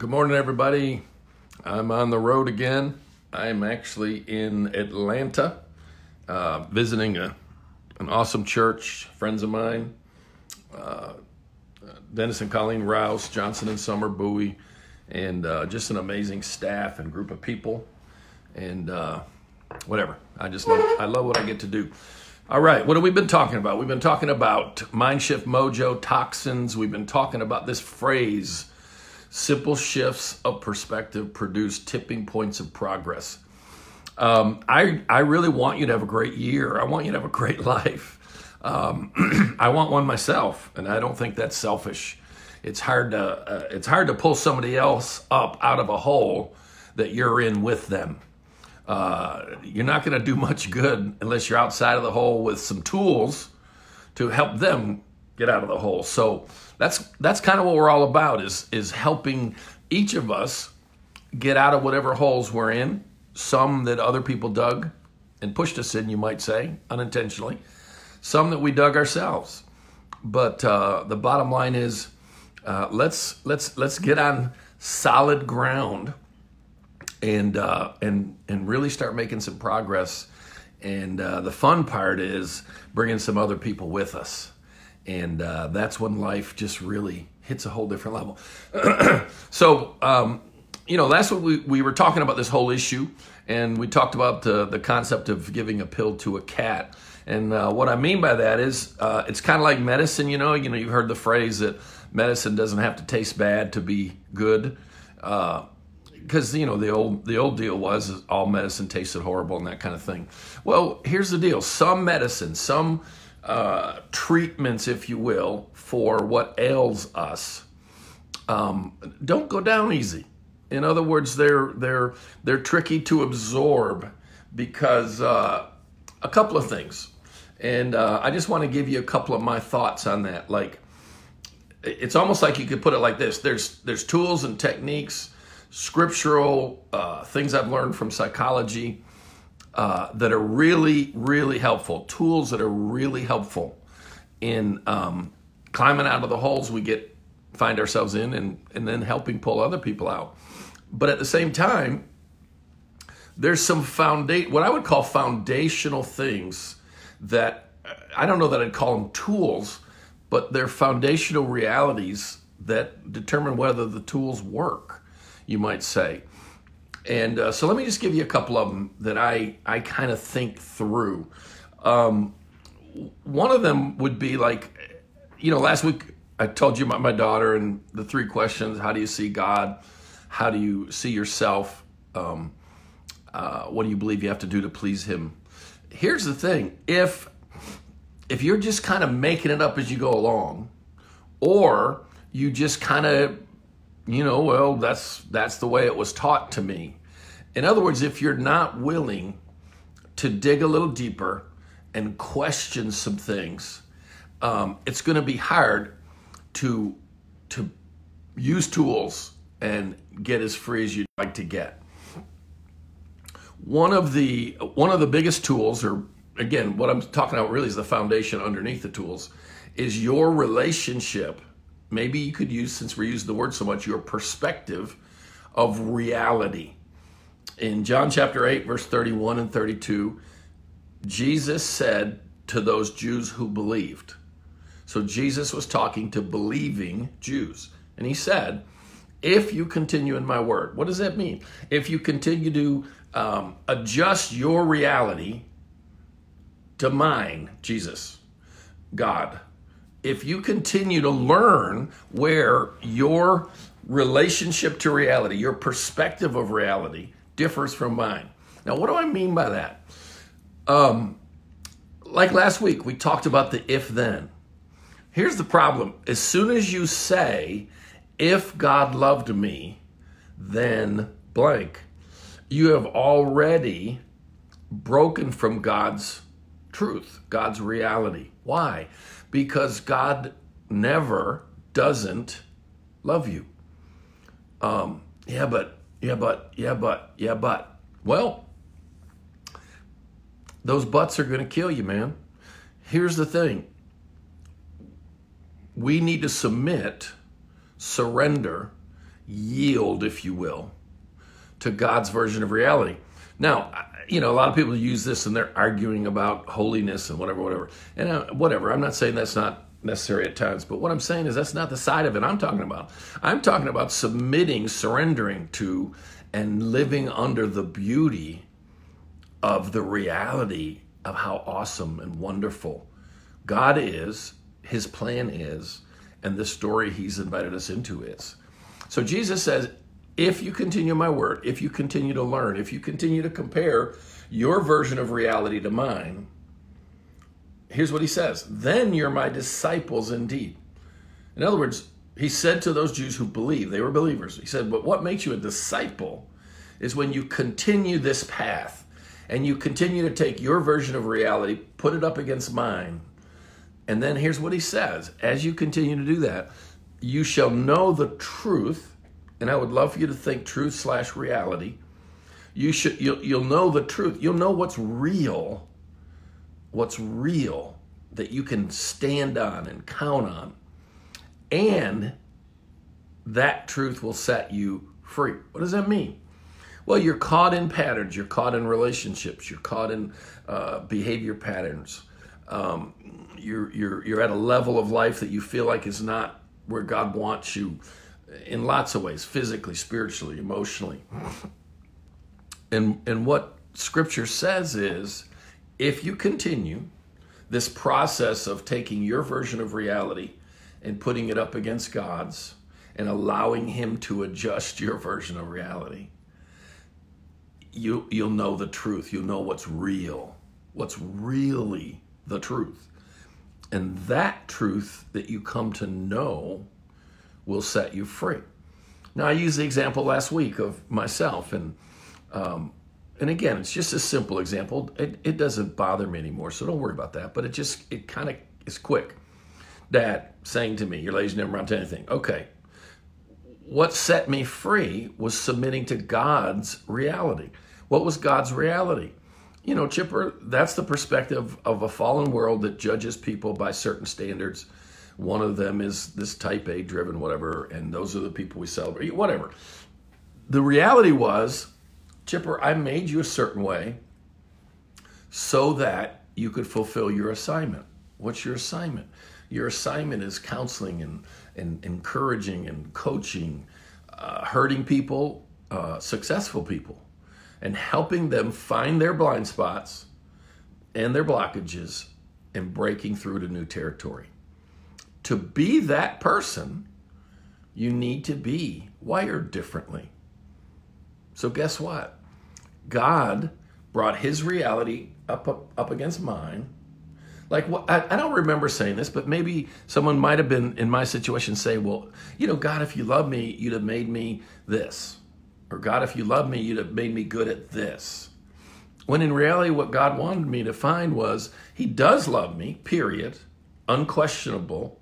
Good morning, everybody. I'm on the road again. I'm actually in Atlanta, uh, visiting a, an awesome church, friends of mine, uh, Dennis and Colleen Rouse, Johnson and Summer Bowie, and uh, just an amazing staff and group of people. And uh, whatever, I just love, I love what I get to do. All right, what have we been talking about? We've been talking about mind shift mojo, toxins. We've been talking about this phrase Simple shifts of perspective produce tipping points of progress. Um, I, I really want you to have a great year. I want you to have a great life. Um, I want one myself, and I don't think that's selfish. It's hard to uh, it's hard to pull somebody else up out of a hole that you're in with them. Uh, you're not going to do much good unless you're outside of the hole with some tools to help them get out of the hole. So that's that's kind of what we're all about is is helping each of us get out of whatever holes we're in. Some that other people dug and pushed us in, you might say, unintentionally. Some that we dug ourselves. But uh, the bottom line is, uh, let's let's let's get on solid ground and uh, and and really start making some progress. And uh, the fun part is bringing some other people with us and uh, that's when life just really hits a whole different level. so, um, you know, that's what we, we were talking about this whole issue, and we talked about the, the concept of giving a pill to a cat. And uh, what I mean by that is, uh, it's kind of like medicine. You know, you know, you've heard the phrase that medicine doesn't have to taste bad to be good, because uh, you know the old the old deal was all medicine tasted horrible and that kind of thing. Well, here's the deal: some medicine, some uh, treatments, if you will, for what ails us, um, don't go down easy. In other words, they're they're they're tricky to absorb because uh, a couple of things, and uh, I just want to give you a couple of my thoughts on that. Like, it's almost like you could put it like this: there's there's tools and techniques, scriptural uh, things I've learned from psychology uh, that are really, really helpful, tools that are really helpful in um, climbing out of the holes we get find ourselves in and, and then helping pull other people out. But at the same time, there's some foundation, what I would call foundational things that I don't know that I'd call them tools, but they're foundational realities that determine whether the tools work, you might say. And uh, so let me just give you a couple of them that I, I kind of think through. Um, one of them would be like, you know, last week I told you about my daughter and the three questions How do you see God? How do you see yourself? Um, uh, what do you believe you have to do to please Him? Here's the thing if if you're just kind of making it up as you go along, or you just kind of you know, well, that's that's the way it was taught to me. In other words, if you're not willing to dig a little deeper and question some things, um, it's going to be hard to to use tools and get as free as you'd like to get. One of the one of the biggest tools, or again, what I'm talking about really is the foundation underneath the tools, is your relationship maybe you could use, since we're using the word so much, your perspective of reality. In John chapter 8, verse 31 and 32, Jesus said to those Jews who believed, so Jesus was talking to believing Jews, and he said, if you continue in my word, what does that mean? If you continue to um, adjust your reality to mine, Jesus, God, if you continue to learn where your relationship to reality, your perspective of reality differs from mine. Now, what do I mean by that? Um, like last week, we talked about the if then. Here's the problem as soon as you say, if God loved me, then blank, you have already broken from God's truth, God's reality. Why? Because God never doesn't love you. Um, yeah, but, yeah, but, yeah, but, yeah, but. Well, those butts are going to kill you, man. Here's the thing we need to submit, surrender, yield, if you will, to God's version of reality. Now, you know, a lot of people use this and they're arguing about holiness and whatever, whatever. And uh, whatever, I'm not saying that's not necessary at times, but what I'm saying is that's not the side of it I'm talking about. I'm talking about submitting, surrendering to, and living under the beauty of the reality of how awesome and wonderful God is, His plan is, and the story He's invited us into is. So Jesus says, if you continue my word, if you continue to learn, if you continue to compare your version of reality to mine, here's what he says then you're my disciples indeed. In other words, he said to those Jews who believed, they were believers, he said, but what makes you a disciple is when you continue this path and you continue to take your version of reality, put it up against mine. And then here's what he says as you continue to do that, you shall know the truth, and I would love for you to think truth slash reality. You should you'll, you'll know the truth. You'll know what's real, what's real that you can stand on and count on, and that truth will set you free. What does that mean? Well, you're caught in patterns. You're caught in relationships. You're caught in uh, behavior patterns. Um, you're you're you're at a level of life that you feel like is not where God wants you in lots of ways physically, spiritually, emotionally. And, and what scripture says is if you continue this process of taking your version of reality and putting it up against God's and allowing Him to adjust your version of reality, you, you'll know the truth. You'll know what's real, what's really the truth. And that truth that you come to know will set you free. Now, I used the example last week of myself, and um, and again, it's just a simple example. It, it doesn't bother me anymore, so don't worry about that. But it just it kind of is quick. Dad saying to me, "Your lady's never amounted to anything." Okay, what set me free was submitting to God's reality. What was God's reality? you know, Chipper, that's the perspective of a fallen world that judges people by certain standards. One of them is this type A driven, whatever, and those are the people we celebrate, whatever. The reality was, Chipper, I made you a certain way so that you could fulfill your assignment. What's your assignment? Your assignment is counseling and, and encouraging and coaching, uh, hurting people, uh, successful people and helping them find their blind spots and their blockages and breaking through to new territory. To be that person, you need to be wired differently. So, guess what? God brought his reality up, up, up against mine. Like, I, I don't remember saying this, but maybe someone might have been in my situation say, Well, you know, God, if you love me, you'd have made me this or God, if you love me, you'd have made me good at this. When in reality, what God wanted me to find was He does love me, period, unquestionable.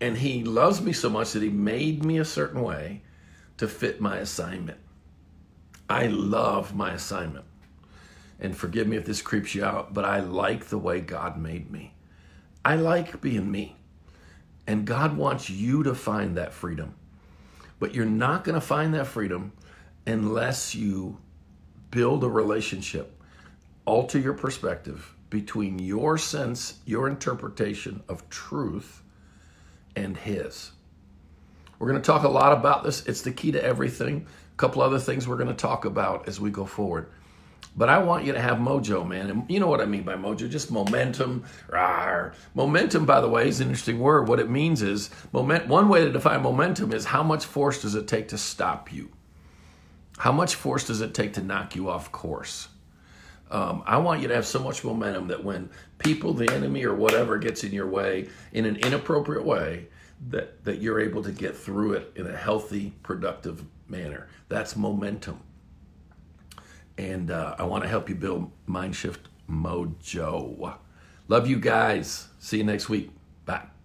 And He loves me so much that He made me a certain way to fit my assignment. I love my assignment. And forgive me if this creeps you out, but I like the way God made me. I like being me. And God wants you to find that freedom. But you're not going to find that freedom unless you build a relationship, alter your perspective between your sense, your interpretation of truth, and His. We're going to talk a lot about this. It's the key to everything. A couple other things we're going to talk about as we go forward. But I want you to have mojo, man. And you know what I mean by mojo? Just momentum. Rawr. Momentum, by the way, is an interesting word. What it means is moment. One way to define momentum is how much force does it take to stop you? How much force does it take to knock you off course? Um, I want you to have so much momentum that when people, the enemy, or whatever gets in your way in an inappropriate way, that, that you're able to get through it in a healthy, productive manner. That's momentum and uh, I want to help you build Mindshift Mojo. Love you guys. See you next week. Bye.